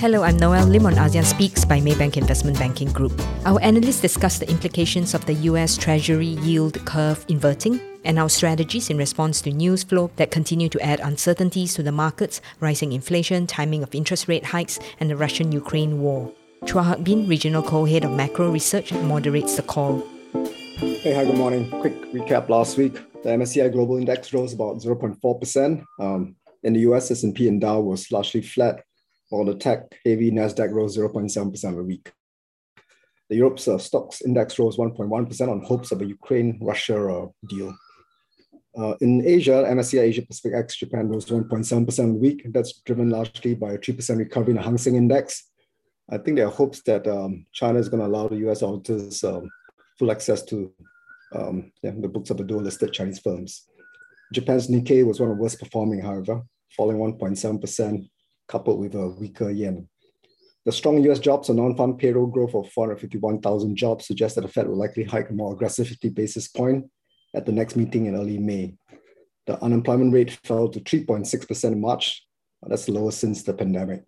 Hello, I'm Noel Lim on ASEAN Speaks by Maybank Investment Banking Group. Our analysts discuss the implications of the US Treasury yield curve inverting and our strategies in response to news flow that continue to add uncertainties to the markets, rising inflation, timing of interest rate hikes, and the Russian Ukraine war. Chua Hak Bin, Regional Co Head of Macro Research, moderates the call. Hey, hi, good morning. Quick recap last week. The MSCI Global Index rose about 0.4%. Um, in the US, S&P and Dow was largely flat, while the tech-heavy Nasdaq rose 0.7% a week. The Europe's uh, Stoxx index rose 1.1% on hopes of a Ukraine-Russia uh, deal. Uh, in Asia, MSCI Asia Pacific X Japan rose 1.7% a week. That's driven largely by a 3% recovery in the Hang Seng Index. I think there are hopes that um, China is going to allow the US auditors um, full access to um, yeah, the books of the dual listed Chinese firms. Japan's Nikkei was one of the worst performing, however, falling 1.7%, coupled with a weaker yen. The strong US jobs and non-farm payroll growth of 451,000 jobs suggests that the Fed will likely hike a more aggressive 50 basis point at the next meeting in early May. The unemployment rate fell to 3.6% in March. That's the lowest since the pandemic.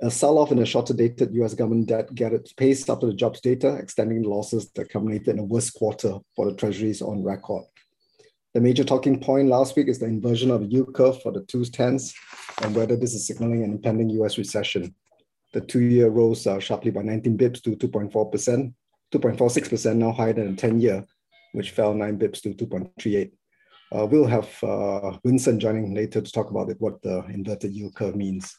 A sell-off in the shorter dated US government debt gathered pace after the jobs data, extending the losses that culminated in the worst quarter for the treasuries on record. The major talking point last week is the inversion of the yield curve for the two tens and whether this is signaling an impending US recession. The two-year rose uh, sharply by 19 bips to 2.4%, 2.46% now higher than the 10-year, which fell 9 bips to 2.38. Uh, we'll have uh, Winston joining later to talk about it, what the inverted yield curve means.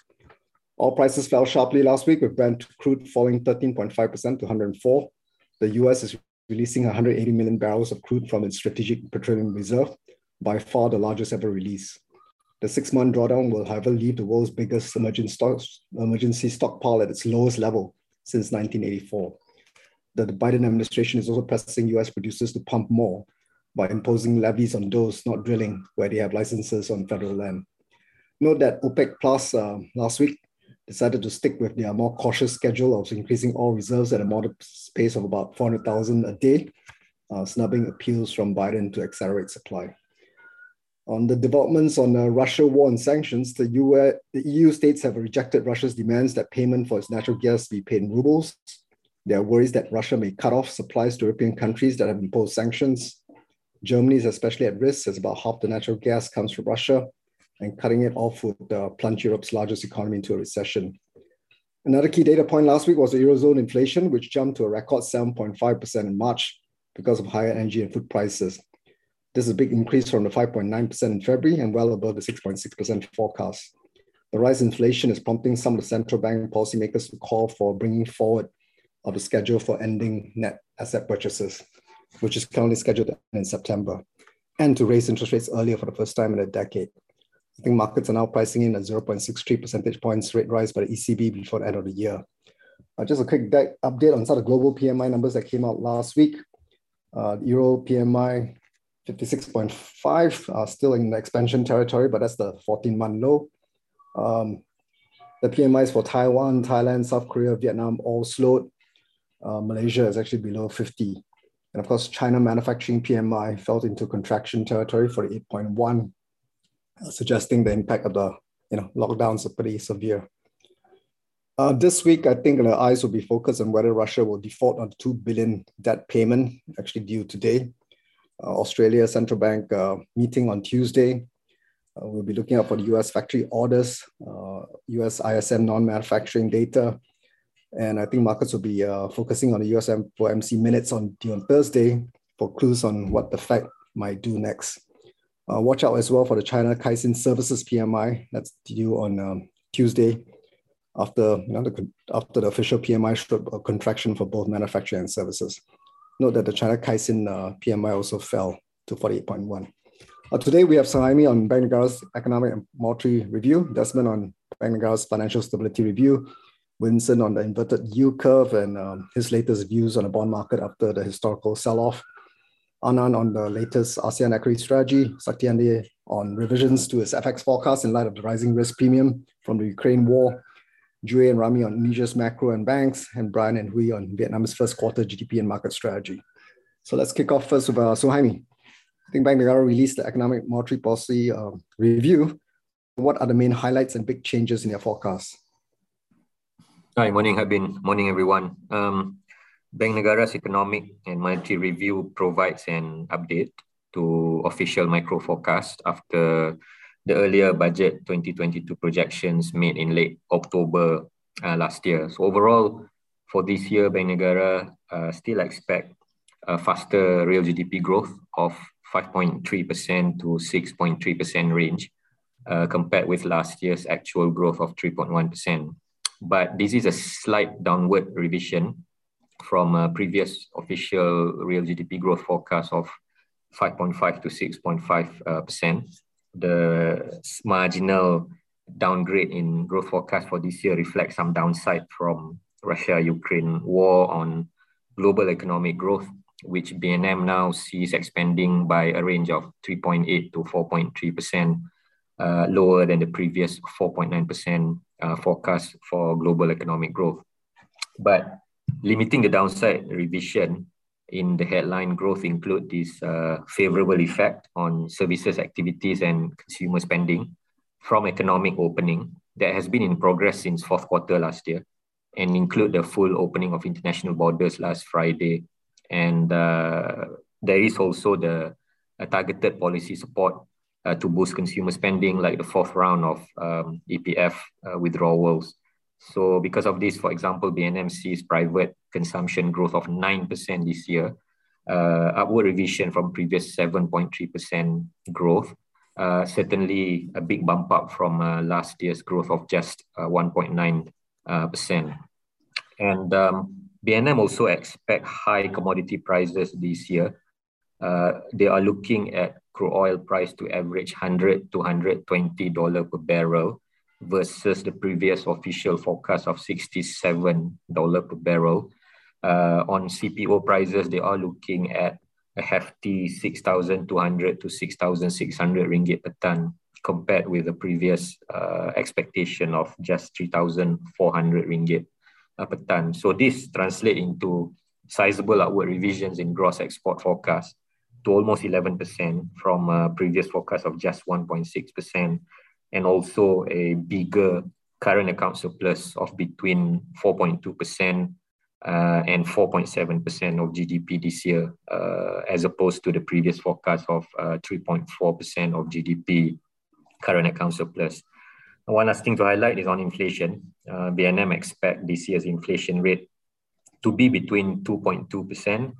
All prices fell sharply last week with Brent crude falling 13.5% to 104. The US is releasing 180 million barrels of crude from its strategic petroleum reserve, by far the largest ever release. The six-month drawdown will, however, leave the world's biggest emergency stockpile at its lowest level since 1984. The Biden administration is also pressing US producers to pump more by imposing levies on those not drilling where they have licenses on federal land. Note that OPEC Plus uh, last week decided to stick with their more cautious schedule of increasing oil reserves at a modest pace of about 400,000 a day, uh, snubbing appeals from Biden to accelerate supply. On the developments on the Russia war and sanctions, the, US, the EU states have rejected Russia's demands that payment for its natural gas be paid in rubles. There are worries that Russia may cut off supplies to European countries that have imposed sanctions. Germany is especially at risk as about half the natural gas comes from Russia, and cutting it off would uh, plunge Europe's largest economy into a recession. Another key data point last week was the Eurozone inflation, which jumped to a record 7.5% in March because of higher energy and food prices. This is a big increase from the 5.9% in February and well above the 6.6% forecast. The rise in inflation is prompting some of the central bank policymakers to call for bringing forward of the schedule for ending net asset purchases, which is currently scheduled in September, and to raise interest rates earlier for the first time in a decade. I think markets are now pricing in a 0.63 percentage points rate rise by the ECB before the end of the year. Uh, just a quick update on some of the global PMI numbers that came out last week. Uh, Euro PMI 56.5, uh, still in expansion territory, but that's the 14 month low. Um, the PMIs for Taiwan, Thailand, South Korea, Vietnam all slowed. Uh, Malaysia is actually below 50. And of course, China manufacturing PMI fell into contraction territory for 8.1, uh, suggesting the impact of the you know lockdowns are pretty severe. Uh, this week, I think the eyes will be focused on whether Russia will default on the 2 billion debt payment actually due today. Uh, Australia Central Bank uh, meeting on Tuesday. Uh, we'll be looking out for the US factory orders, US ISM non-manufacturing data, and I think markets will be focusing on the US FOMC minutes on, on Thursday for clues on what the Fed might do next. Uh, watch out as well for the China Caixin Services PMI that's due on um, Tuesday after, you know, the, after the official PMI showed a contraction for both manufacturing and services. Note that the China Caixin uh, PMI also fell to 48.1. Uh, today, we have Suhaimi on Bank Economic and Monetary Review, Desmond on Bank Financial Stability Review, Winston on the inverted yield curve and um, his latest views on the bond market after the historical sell-off, Anand on the latest ASEAN equity strategy, Saktiandi on revisions to his FX forecast in light of the rising risk premium from the Ukraine war, Jue and Rami on Indonesia's macro and banks, and Brian and Hui on Vietnam's first quarter GDP and market strategy. So let's kick off first with uh, Suhaimi. I think Bank Negara released the economic monetary policy uh, review. What are the main highlights and big changes in their forecast? Hi, morning, Hak Bin. Morning, everyone. Um, Bank Negara's Economic and Monetary Review provides an update to official micro forecast after the earlier budget 2022 projections made in late October uh, last year. So overall, for this year, Bank Negara uh, still expect a faster real GDP growth of 5.3% to 6.3% range uh, compared with last year's actual growth of 3.1%. But this is a slight downward revision from a previous official real GDP growth forecast of 5.5 to 6.5%. The marginal downgrade in growth forecast for this year reflects some downside from Russia-Ukraine war on global economic growth, which BNM now sees expanding by a range of 3.8 to 4.3%, uh, lower than the previous 4.9% uh, forecast for global economic growth. But limiting the downside revision in the headline growth include this uh, favorable effect on services activities and consumer spending from economic opening that has been in progress since fourth quarter last year and include the full opening of international borders last Friday. And uh, there is also the targeted policy support uh, to boost consumer spending, like the fourth round of um, EPF uh, withdrawals. So because of this, for example, BNM sees private consumption growth of 9% this year, uh, upward revision from previous 7.3% growth. Uh, certainly a big bump up from uh, last year's growth of just 1.9%. Uh, and um, BNM also expect high commodity prices this year. Uh, they are looking at crude oil price to average 100 to 120 dollar per barrel versus the previous official forecast of 67 dollar per barrel. Uh, on CPO prices, they are looking at a hefty 6,200 to 6,600 ringgit per ton compared with the previous uh, expectation of just 3,400 ringgit uh, per ton. So this translates into sizable upward revisions in gross export forecast to almost 11% from a previous forecast of just 1.6% and also a bigger current account surplus of between 4.2% uh, and 4.7% of GDP this year, uh, as opposed to the previous forecast of uh, 3.4% of GDP current account surplus. One last thing to highlight is on inflation. Uh, BNM expect this year's inflation rate to be between 2.2%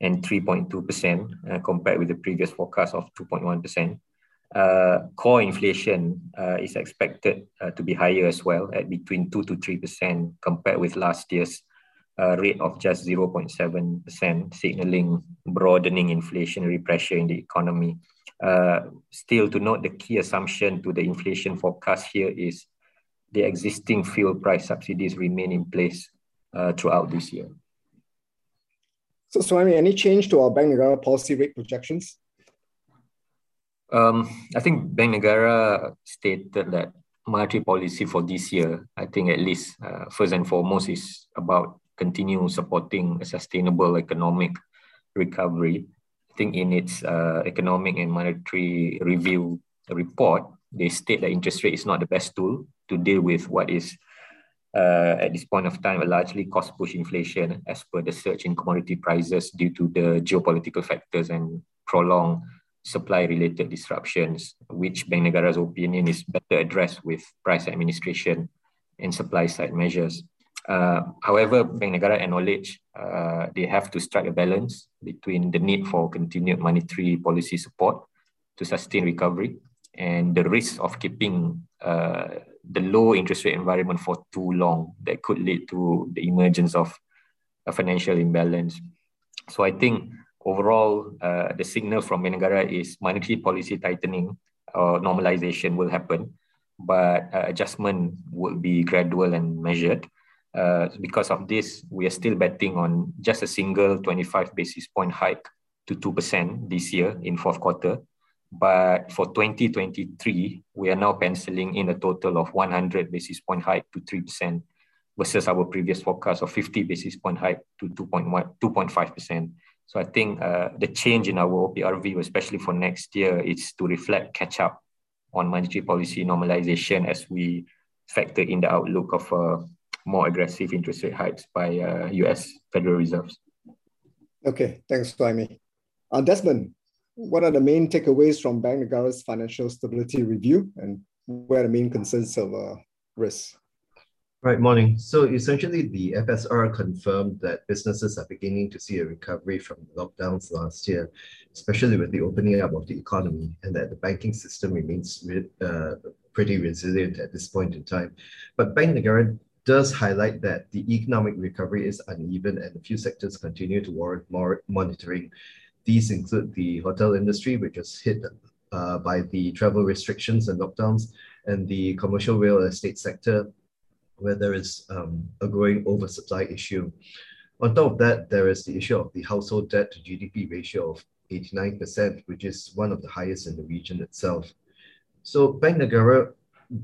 and 3.2% uh, compared with the previous forecast of 2.1%. Uh, core inflation uh, is expected uh, to be higher as well at between 2 to 3% compared with last year's uh, rate of just 0.7%, signaling broadening inflationary pressure in the economy. Uh, still, to note, the key assumption to the inflation forecast here is the existing fuel price subsidies remain in place uh, throughout this year. So, so any change to our Bank Negara policy rate projections? Um, I think Bank Negara stated that monetary policy for this year, I think at least uh, first and foremost, is about continue supporting a sustainable economic recovery. I think in its uh, economic and monetary review report, they state that interest rate is not the best tool to deal with what is uh, at this point of time a largely cost push inflation as per the surge in commodity prices due to the geopolitical factors and prolonged supply related disruptions, which Bank Negara's opinion is better addressed with price administration and supply side measures. Uh, however, Bank Negara acknowledge uh, they have to strike a balance between the need for continued monetary policy support to sustain recovery and the risk of keeping uh, the low interest rate environment for too long that could lead to the emergence of a financial imbalance. So I think overall, uh, the signal from Bank Negara is monetary policy tightening or normalization will happen, but uh, adjustment will be gradual and measured. Uh, because of this, we are still betting on just a single 25 basis point hike to 2% this year in fourth quarter. But for 2023, we are now penciling in a total of 100 basis point hike to 3% versus our previous forecast of 50 basis point hike to 2.5%. So I think uh, the change in our OPR view, especially for next year, is to reflect catch up on monetary policy normalization as we factor in the outlook of a more aggressive interest rate hikes by uh, US Federal Reserves. Okay, thanks, Suhaimi. Uh, Desmond, what are the main takeaways from Bank Negara's financial stability review and where are the main concerns of uh, risks? Right, morning. So essentially, the FSR confirmed that businesses are beginning to see a recovery from lockdowns last year, especially with the opening up of the economy, and that the banking system remains uh, pretty resilient at this point in time. But Bank Negara does highlight that the economic recovery is uneven and a few sectors continue to warrant more monitoring. These include the hotel industry, which was hit uh, by the travel restrictions and lockdowns, and the commercial real estate sector, where there is um, a growing oversupply issue. On top of that, there is the issue of the household debt to GDP ratio of 89%, which is one of the highest in the region itself. So Bank Negara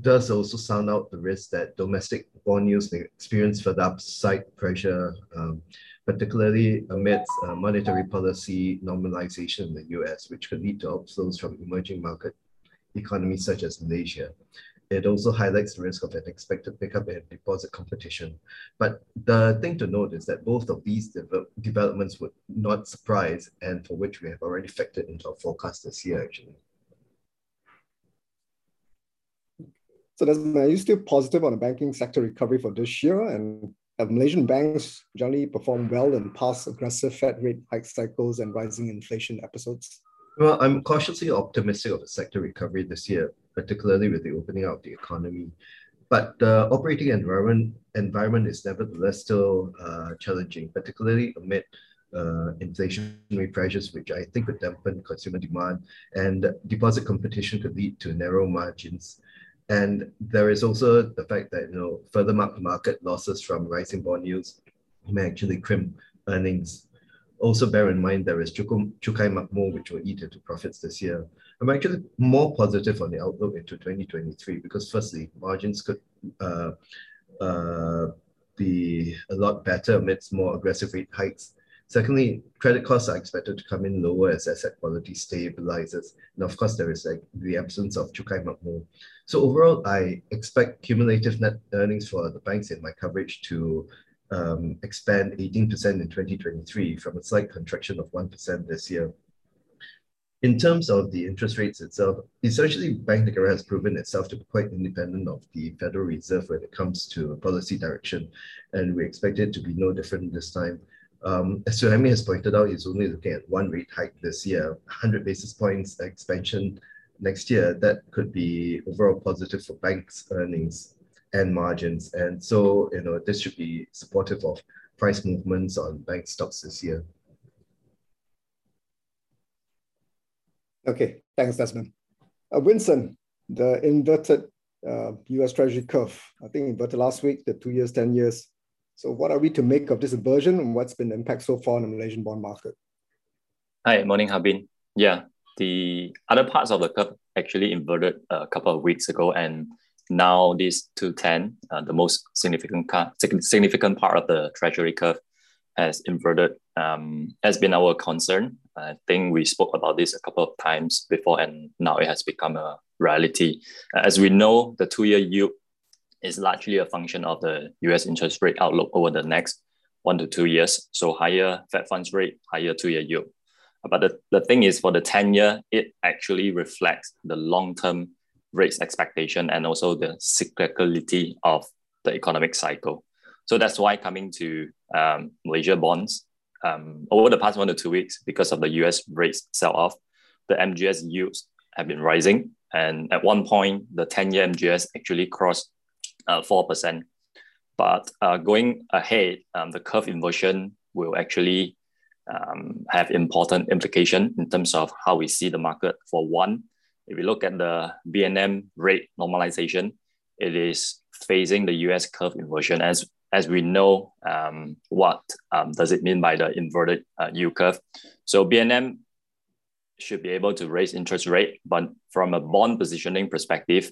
does also sound out the risk that domestic bond yields may experience further upside pressure, um, particularly amidst uh, monetary policy normalization in the US, which could lead to outflows from emerging market economies such as Malaysia. It also highlights the risk of an expected pickup in deposit competition. But the thing to note is that both of these de developments would not surprise and for which we have already factored into our forecast this year, actually. So does, are you still positive on the banking sector recovery for this year? And have Malaysian banks generally performed well in past aggressive Fed rate hike cycles and rising inflation episodes? Well, I'm cautiously optimistic of a sector recovery this year, particularly with the opening up of the economy. But the operating environment environment is nevertheless still uh, challenging, particularly amid uh, inflationary pressures, which I think would dampen consumer demand, and deposit competition could lead to narrow margins. And there is also the fact that you know further mark-to-market losses from rising bond yields may actually crimp earnings. Also bear in mind there is Cukai Makmur, which will eat into profits this year. I'm actually more positive on the outlook into 2023 because firstly, margins could uh, uh, be a lot better amidst more aggressive rate hikes Secondly, credit costs are expected to come in lower as asset quality stabilizes. And of course, there is like the absence of Cukai Makmur. So overall, I expect cumulative net earnings for the banks in my coverage to um, expand 18% in 2023 from a slight contraction of 1% this year. In terms of the interest rates itself, essentially Bank Negara has proven itself to be quite independent of the Federal Reserve when it comes to policy direction, and we expect it to be no different this time. Um, as Suhaimi has pointed out, he's only looking at one rate hike this year, 100 basis points expansion next year. That could be overall positive for banks' earnings and margins. And so, you know, this should be supportive of price movements on bank stocks this year. Okay, thanks, Desmond. Uh, Winston, the inverted uh, US Treasury curve, I think inverted last week, the two years, 10 years, so what are we to make of this inversion and what's been the impact so far on the Malaysian bond market? Hi, morning, Hak Bin. Yeah, the other parts of the curve actually inverted a couple of weeks ago and now this 210, uh, the most significant, significant part of the treasury curve has inverted um, has been our concern. I think we spoke about this a couple of times before, and now it has become a reality. As we know, the two-year yield is largely a function of the US interest rate outlook over the next one to two years. So higher Fed funds rate, higher two-year yield. But the, the thing is for the 10 year, it actually reflects the long-term rates expectation and also the cyclicality of the economic cycle. So that's why coming to um, Malaysia bonds, um, over the past one to two weeks, because of the US rates sell off, the MGS yields have been rising. And at one point, the 10 year MGS actually crossed uh, 4%. But uh, going ahead, um, the curve inversion will actually um, have important implication in terms of how we see the market. For one, if we look at the BNM rate normalization, it is facing the US curve inversion. As, as we know, um, what um, does it mean by the inverted uh, yield curve? So BNM should be able to raise interest rate, but from a bond positioning perspective,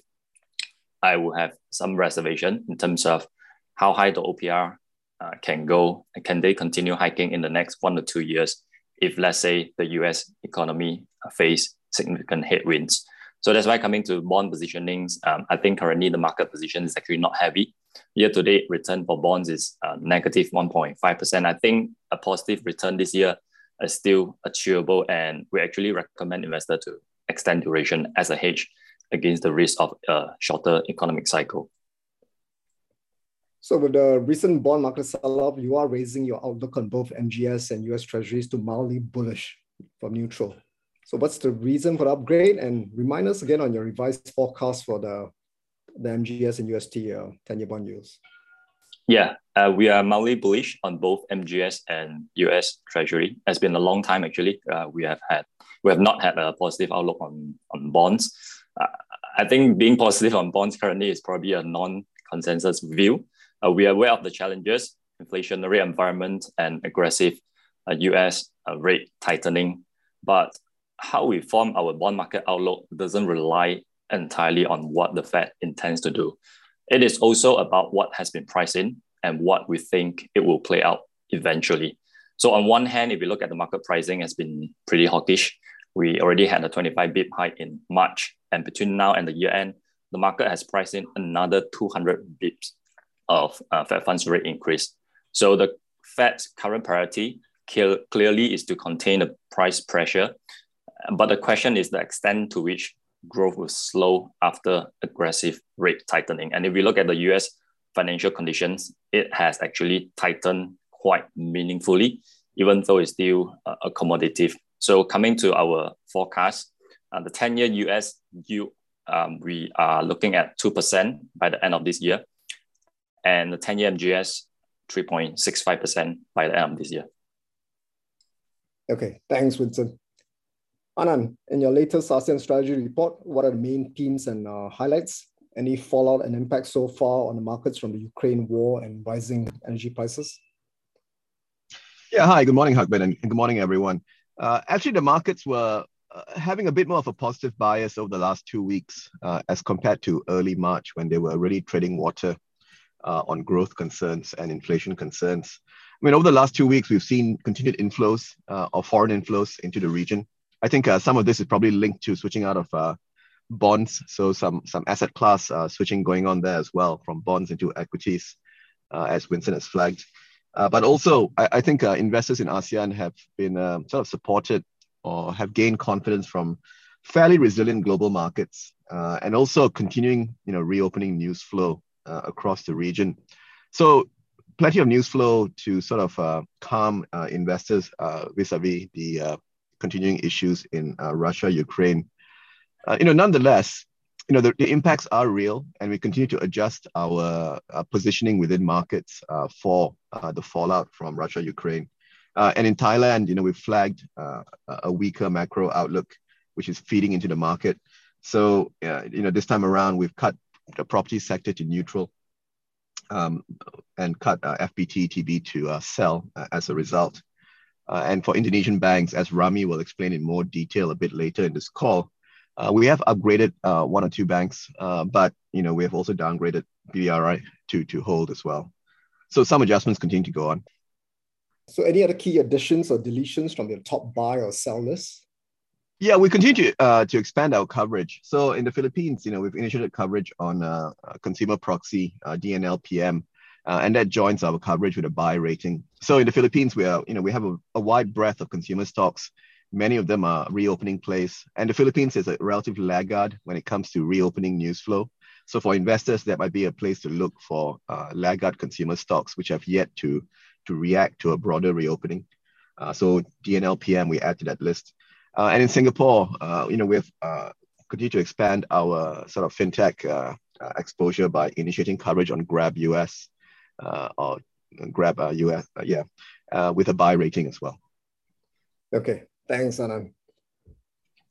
I will have some reservation in terms of how high the OPR uh, can go. Can they continue hiking in the next one to two years if, let's say, the US economy uh, face significant headwinds? So that's why coming to bond positionings, um, I think currently the market position is actually not heavy year to date return for bonds is uh, negative 1.5%. I think a positive return this year is still achievable, and we actually recommend investor to extend duration as a hedge against the risk of a shorter economic cycle. So, with the recent bond market sell-off, you are raising your outlook on both MGS and US Treasuries to mildly bullish from neutral. So, what's the reason for the upgrade? And remind us again on your revised forecast for the the MGS and UST uh, 10-year bond yields. Yeah, uh, we are mildly bullish on both MGS and US Treasury. It's been a long time actually. Uh, we have had we have not had a positive outlook on on bonds. Uh, I think being positive on bonds currently is probably a non-consensus view. Uh, we are aware of the challenges, inflationary environment, and aggressive US uh, rate tightening. But how we form our bond market outlook doesn't rely entirely on what the Fed intends to do. It is also about what has been priced in and what we think it will play out eventually. So on one hand, if you look at the market pricing has been pretty hawkish. We already had a 25 bip hike in March, and between now and the year end, the market has priced in another 200 bips of uh, Fed funds rate increase. So the Fed's current priority clearly is to contain the price pressure, but the question is the extent to which growth will slow after aggressive rate tightening. And if we look at the US financial conditions, it has actually tightened quite meaningfully, even though it's still uh, accommodative. So coming to our forecast, uh, the 10-year US yield, um, we are looking at 2% by the end of this year, and the 10-year MGS, 3.65% by the end of this year. Okay, thanks, Winston. Anand, in your latest ASEAN strategy report, what are the main themes and uh, highlights? Any fallout and impact so far on the markets from the Ukraine war and rising energy prices? Yeah, hi, good morning, Hak and good morning, everyone. Uh, actually, the markets were uh, having a bit more of a positive bias over the last two weeks uh, as compared to early March when they were already treading water uh, on growth concerns and inflation concerns. I mean, over the last two weeks, we've seen continued inflows of foreign inflows into the region. I think uh, some of this is probably linked to switching out of uh, bonds. So some some asset class uh, switching going on there as well from bonds into equities, uh, as Winston has flagged. Uh, but also, I, I think uh, investors in ASEAN have been um, sort of supported or have gained confidence from fairly resilient global markets and also continuing, you know, reopening news flow across the region. So plenty of news flow to sort of calm investors vis-a-vis the continuing issues in uh, Russia, Ukraine. Uh, you know, nonetheless, you know, the, the, impacts are real, and we continue to adjust our uh, positioning within markets uh, for uh, the fallout from Russia, Ukraine. Uh, and in Thailand, you know, we've flagged a weaker macro outlook, which is feeding into the market. So, you know, this time around, we've cut the property sector to neutral um, and cut TB to sell as a result. Uh, and for Indonesian banks, as Rami will explain in more detail a bit later in this call, uh, we have upgraded uh, one or two banks, uh, but you know we have also downgraded BRI to to hold as well. So some adjustments continue to go on. So any other key additions or deletions from your top buy or sell list? Yeah, we continue to, uh, to expand our coverage. So in the Philippines, you know, we've initiated coverage on uh, consumer proxy, DNLPM, uh, and that joins our coverage with a buy rating. So in the Philippines, we are, you know, we have a, a wide breadth of consumer stocks. Many of them are reopening plays, and the Philippines is a relative laggard when it comes to reopening news flow. So for investors, that might be a place to look for uh, laggard consumer stocks, which have yet to to react to a broader reopening. Uh, so DNLPM, we add to that list. Uh, and in Singapore, uh, you know, we've uh, continued to expand our sort of fintech uh, exposure by initiating coverage on Grab US or grab a US, uh, yeah, uh, with a buy rating as well. Okay, thanks, Anand.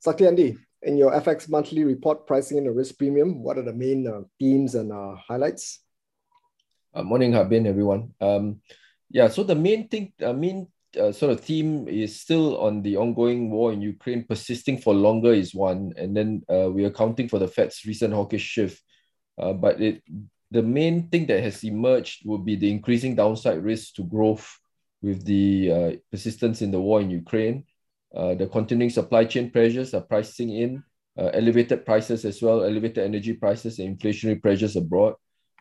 Saktiandi, in your FX monthly report pricing in the risk premium, what are the main uh, themes and uh, highlights? Uh, morning, Hak Bin, everyone. Um, yeah, so the main thing, uh, main uh, sort of theme is still on the ongoing war in Ukraine persisting for longer is one, and then uh, we are counting for the Fed's recent hawkish shift. Uh, but it the main thing that has emerged would be the increasing downside risk to growth with the uh, persistence in the war in Ukraine. Uh, the continuing supply chain pressures are pricing in uh, elevated prices as well, elevated energy prices and inflationary pressures abroad.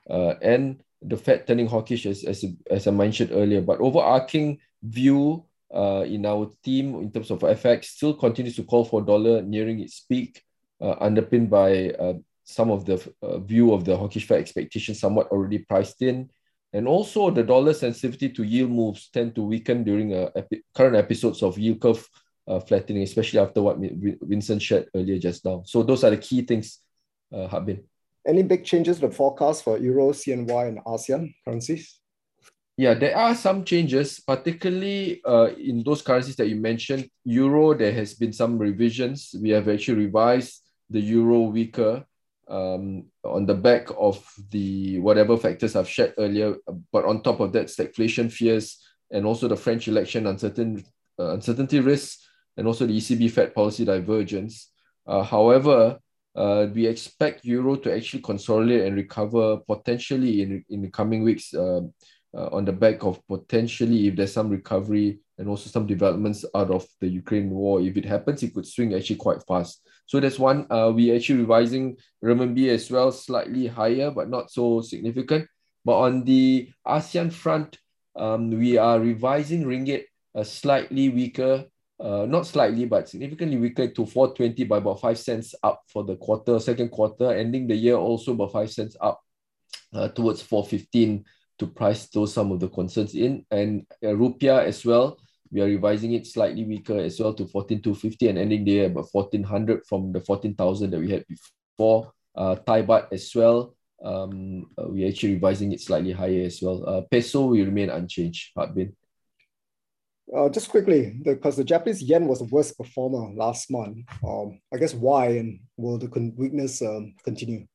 Uh, and the Fed turning hawkish, as, as, as I mentioned earlier. But overarching view uh, in our team in terms of FX still continues to call for dollar nearing its peak, uh, underpinned by some of the uh, view of the hawkish Fed expectations somewhat already priced in. And also the dollar sensitivity to yield moves tend to weaken during uh, epi- current episodes of yield curve uh, flattening, especially after what Winston shared earlier just now. So those are the key things, uh, Hak Bin. Any big changes to the forecast for Euro, CNY, and ASEAN currencies? Yeah, there are some changes, particularly uh, in those currencies that you mentioned. Euro, there has been some revisions. We have actually revised the euro weaker um, on the back of the whatever factors I've shared earlier. But on top of that, stagflation fears and also the French election uncertain, uh, uncertainty risks and also the ECB Fed policy divergence. Uh, however, uh, we expect euro to actually consolidate and recover potentially in, in the coming weeks uh, uh, on the back of potentially if there's some recovery and also some developments out of the Ukraine war. If it happens, it could swing actually quite fast. So that's one. Uh, we actually revising renminbi as well, slightly higher, but not so significant. But on the ASEAN front, um, we are revising ringgit uh, slightly weaker uh, not slightly, but significantly weaker to 420 by about 5 cents up for the quarter, second quarter, ending the year also about 5 cents up uh, towards 415 to price those some of the concerns in. And uh, rupiah as well, we are revising it slightly weaker as well to 14250 and ending the year about 1400 from the 14,000 that we had before. Uh, Thai baht as well, um, uh, we're actually revising it slightly higher as well. Uh, peso will remain unchanged, Hak Bin. Uh, just quickly, because the, the, Japanese yen was the worst performer last month. Um, I guess why and will the con- weakness um, continue?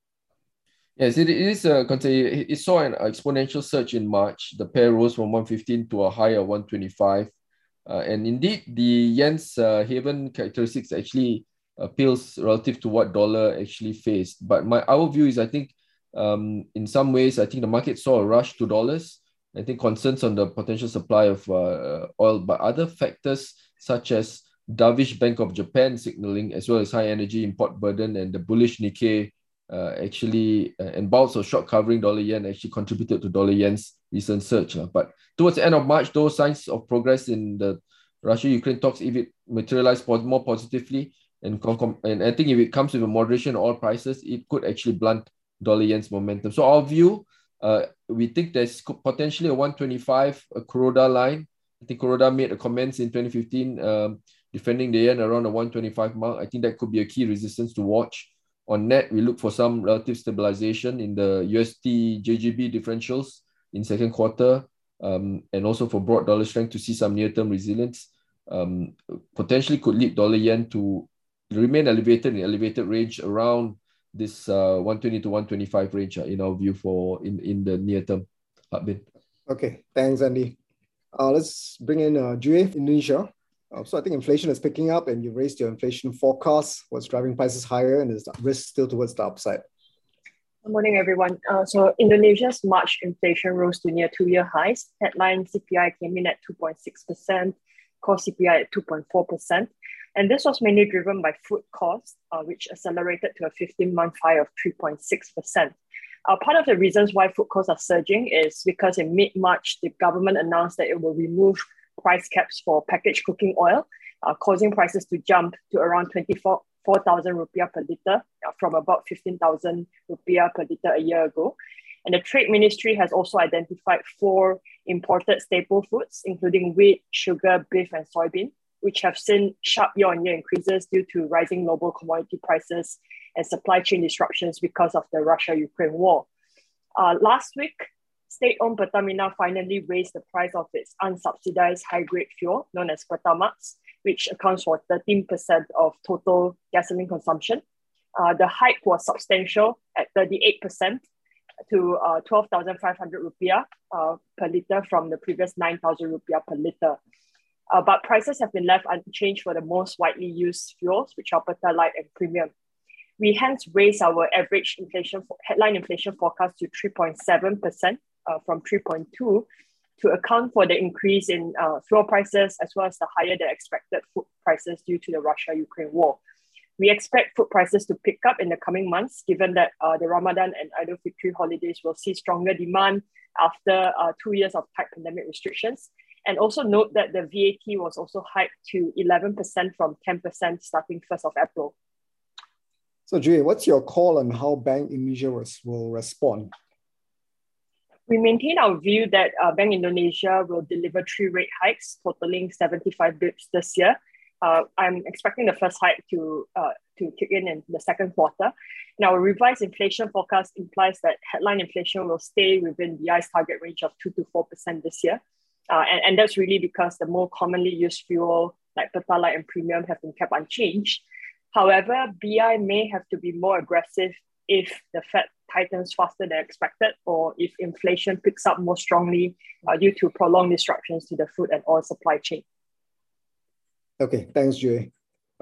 Yes, it is. Uh, it saw an exponential surge in March. The pair rose from 115 to a higher of 125. Uh, and indeed, the yen's uh, haven characteristics actually appeals relative to what dollar actually faced. But my our view is, I think, um, in some ways, I think the market saw a rush to dollars I think concerns on the potential supply of uh, oil, but other factors such as dovish Bank of Japan signaling, as well as high energy import burden and the bullish Nikkei uh, actually, uh, and bouts of short covering dollar yen actually contributed to dollar yen's recent surge. Uh. But towards the end of March, those signs of progress in the Russia Ukraine talks, if it materialized more positively, and, and I think if it comes with a moderation of oil prices, it could actually blunt dollar yen's momentum. So, our view uh, we think there's potentially a 125 a Kuroda line. I think Kuroda made a comments in 2015 um, defending the yen around the 125 mark. I think that could be a key resistance to watch. On net, we look for some relative stabilization in the USD JGB differentials in second quarter, um, and also for broad dollar strength to see some near-term resilience. Um, potentially could lead dollar yen to remain elevated in elevated range around this uh, 120 to 125 range uh, in our view for in, in the near term. Okay, thanks, Andy. Uh, let's bring in uh, Jue, Indonesia. Uh, so I think inflation is picking up and you raised your inflation forecast. What's driving prices higher and is the risk still towards the upside? Good morning, everyone. Uh, so Indonesia's March inflation rose to near two-year highs. Headline CPI came in at 2.6%, core CPI at 2.4%. And this was mainly driven by food costs, uh, which accelerated to a 15 month high of 3.6%. Uh, part of the reasons why food costs are surging is because in mid March, the government announced that it will remove price caps for packaged cooking oil, uh, causing prices to jump to around 24,000 rupiah per liter uh, from about 15,000 rupiah per liter a year ago. And the Trade Ministry has also identified four imported staple foods, including wheat, sugar, beef, and soybean, which have seen sharp year-on-year increases due to rising global commodity prices and supply chain disruptions because of the Russia-Ukraine war. Uh, last week, state-owned Pertamina finally raised the price of its unsubsidized high-grade fuel known as Pertamax, which accounts for 13% of total gasoline consumption. Uh, the hike was substantial at 38% to uh, 12,500 rupiah uh, per liter from the previous 9,000 rupiah per liter. Uh, but prices have been left unchanged for the most widely used fuels, which are Pertalite and Premium. We hence raised our average inflation headline inflation forecast to 3.7% uh, from 3.2 to account for the increase in uh, fuel prices as well as the higher than expected food prices due to the Russia-Ukraine war. We expect food prices to pick up in the coming months, given that uh, the Ramadan and Idul Fitri holidays will see stronger demand after uh, two years of tight pandemic restrictions. And also note that the VAT was also hiked to 11% from 10% starting 1st of April. So, Julie, what's your call on how Bank Indonesia will respond? We maintain our view that uh, Bank Indonesia will deliver three rate hikes, totaling 75 bips this year. Uh, I'm expecting the first hike to uh, to kick in in the second quarter. Now, our revised inflation forecast implies that headline inflation will stay within the ICE target range of 2 to 4% this year. Uh, and, and that's really because the more commonly used fuel like Pertalite and Premium have been kept unchanged. However, BI may have to be more aggressive if the Fed tightens faster than expected or if inflation picks up more strongly uh, due to prolonged disruptions to the food and oil supply chain. Okay, thanks, Jay.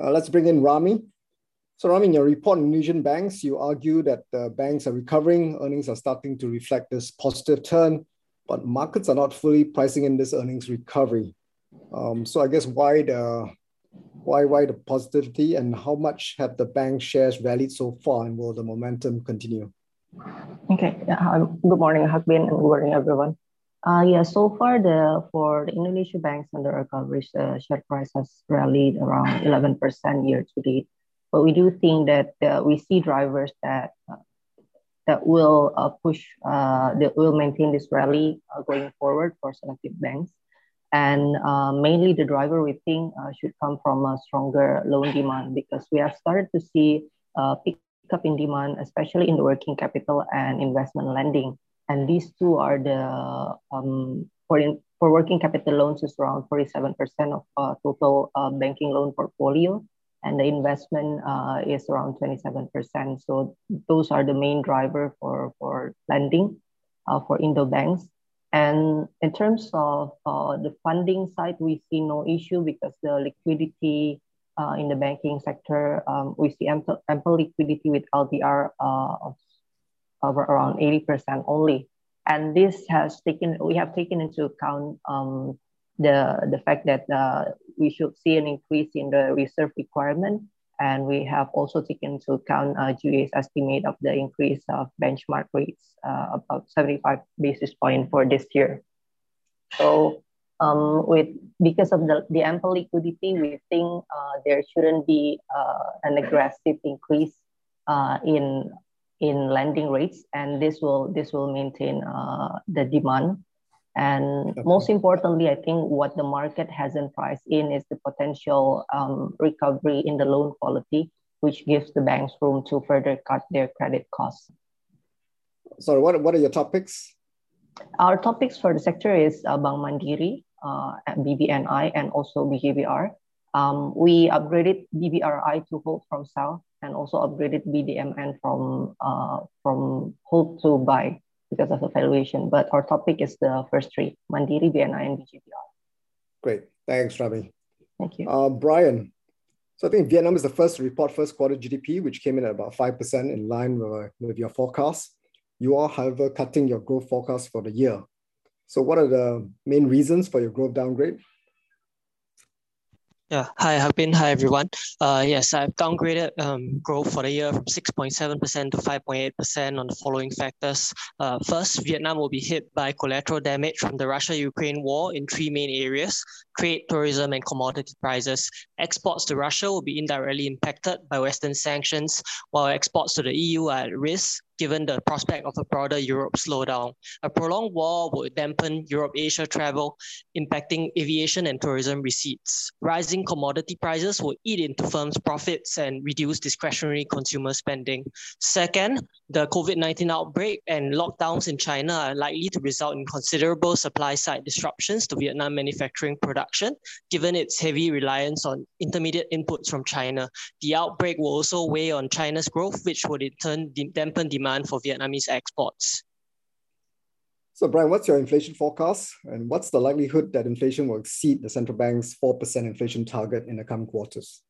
Uh, let's bring in Rami. So, Rami, in your report on Indonesian banks, you argue that the banks are recovering, earnings are starting to reflect this positive turn, but markets are not fully pricing in this earnings recovery. Um, so, I guess why the why the positivity and how much have the bank shares rallied so far, and will the momentum continue? Okay. Uh, good morning, Hakbin, and good morning, everyone. Uh, yeah, so far the for the Indonesia banks under our coverage, the share price has rallied around 11% year to date. But we do think that uh, we see drivers that uh, that will uh, push, uh, that will maintain this rally uh, going forward for selective banks. And uh, mainly the driver we think uh, should come from a stronger loan demand because we have started to see a pick up in demand, especially in the working capital and investment lending. And these two are the, um, for, in, for working capital loans is around 47% of uh, total uh, banking loan portfolio. And the investment uh, is around 27%. So those are the main driver for, for lending uh, for Indo banks. And in terms of uh, the funding side, we see no issue because the liquidity uh, in the banking sector, um, we see ample, ample liquidity with LDR uh, of, of around 80% only. And this has taken, we have taken into account um, the, the fact that uh, we should see an increase in the reserve requirement. And we have also taken into account uh, GA's estimate of the increase of benchmark rates, uh, about 75 basis point for this year. So um, with because of the, the ample liquidity, we think uh, there shouldn't be uh, an aggressive increase uh, in in lending rates, and this will this will maintain uh, the demand. And okay. most importantly, I think what the market hasn't priced in is the potential um, recovery in the loan quality, which gives the banks room to further cut their credit costs. Sorry, what, what are your topics? Our topics for the sector is uh, Bank Mandiri, uh, BBNI, and also BJBR. Um, we upgraded BBRI to hold from sell and also upgraded BDMN from uh, from hold to buy because of the valuation. But our topic is the first three, Mandiri, BNI, and BJBR. Great. Thanks, Ravi. Thank you. Uh, Brian, so I think Vietnam is the first to report first quarter GDP, which came in at about 5% in line with, with your forecast. You are, however, cutting your growth forecast for the year. So what are the main reasons for your growth downgrade? Yeah, hi, Hakbin. Hi, everyone. Uh, yes, I've downgraded um, growth for the year from 6.7% to 5.8% on the following factors. Uh, first, Vietnam will be hit by collateral damage from the Russia-Ukraine war in three main areas, trade, tourism, and commodity prices. Exports to Russia will be indirectly impacted by Western sanctions, while exports to the EU are at risk given the prospect of a broader Europe slowdown. A prolonged war would dampen Europe-Asia travel, impacting aviation and tourism receipts. Rising commodity prices would eat into firms' profits and reduce discretionary consumer spending. Second, the COVID-19 outbreak and lockdowns in China are likely to result in considerable supply-side disruptions to Vietnam manufacturing production, given its heavy reliance on intermediate inputs from China. The outbreak will also weigh on China's growth, which would in turn dampen demand demand for Vietnamese exports. So, Brian, what's your inflation forecast? And what's the likelihood that inflation will exceed the central bank's 4% inflation target in the coming quarters?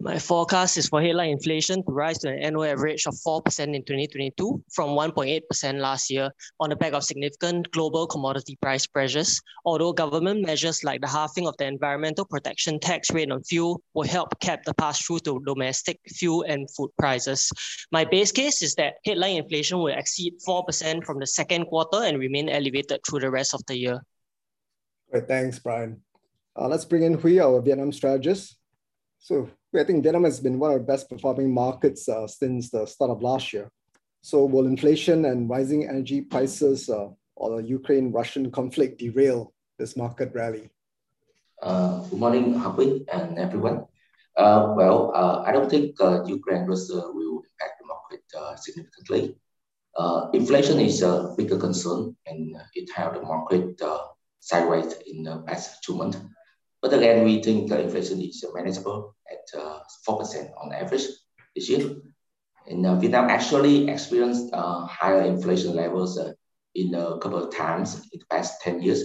My forecast is for headline inflation to rise to an annual average of 4% in 2022 from 1.8% last year on the back of significant global commodity price pressures, although government measures like the halving of the environmental protection tax rate on fuel will help cap the pass-through to domestic fuel and food prices. My base case is that headline inflation will exceed 4% from the second quarter and remain elevated through the rest of the year. Great, thanks, Brian. Uh, let's bring in Hui, our Vietnam strategist. So I think Vietnam has been one of the best performing markets uh, since the start of last year. So will inflation and rising energy prices uh, or the Ukraine-Russian conflict derail this market rally? Uh, good morning, Harvey and everyone. Uh, well, uh, I don't think uh, Ukraine-Russia will impact the market significantly. inflation is a bigger concern and it held the market sideways in the past two months. But again, we think inflation is manageable at uh, 4% on average this year. And uh, Vietnam actually experienced uh, higher inflation levels uh, in a couple of times in the past 10 years.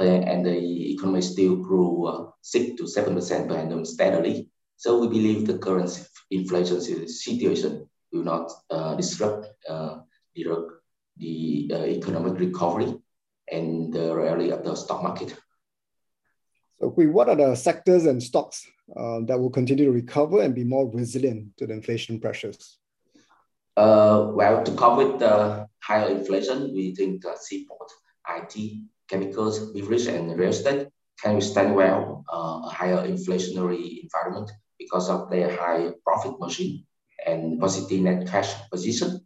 And the economy still grew uh, 6 to 7% per annum steadily. So we believe the current inflation situation will not disrupt the, the economic recovery and the rally of the stock market. So, Hui, what are the sectors and stocks uh, that will continue to recover and be more resilient to the inflation pressures? Uh, well, to cope with the higher inflation, we think uh, seaport, IT, chemicals, beverage, and real estate can withstand well uh, a higher inflationary environment because of their high profit margin and positive net cash position.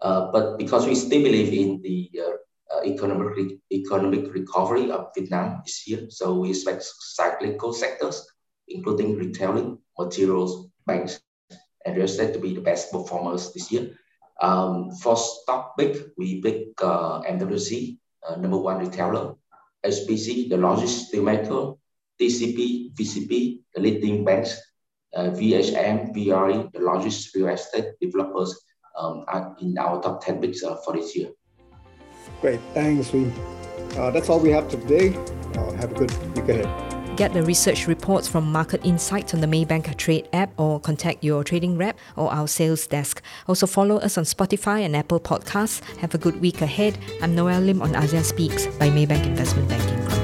Uh, but because we still believe in the uh, economic, re economic recovery of Vietnam this year. So we expect cyclical sectors, including retailing, materials, banks, and real estate to be the best performers this year. Um, for stock pick, we pick uh, MWG, uh, number one retailer, HPG, the largest steelmaker, TCB, VCB, the leading banks, uh, VHM, VRE, the largest real estate developers um, are in our top 10 picks uh, for this year. Great, thanks, Wim. Uh, that's all we have today. Uh, have a good week ahead. Get the research reports from Market Insights on the Maybank Trade app or contact your trading rep or our sales desk. Also follow us on Spotify and Apple Podcasts. Have a good week ahead. I'm Noel Lim on ASEAN Speaks by Maybank Investment Banking.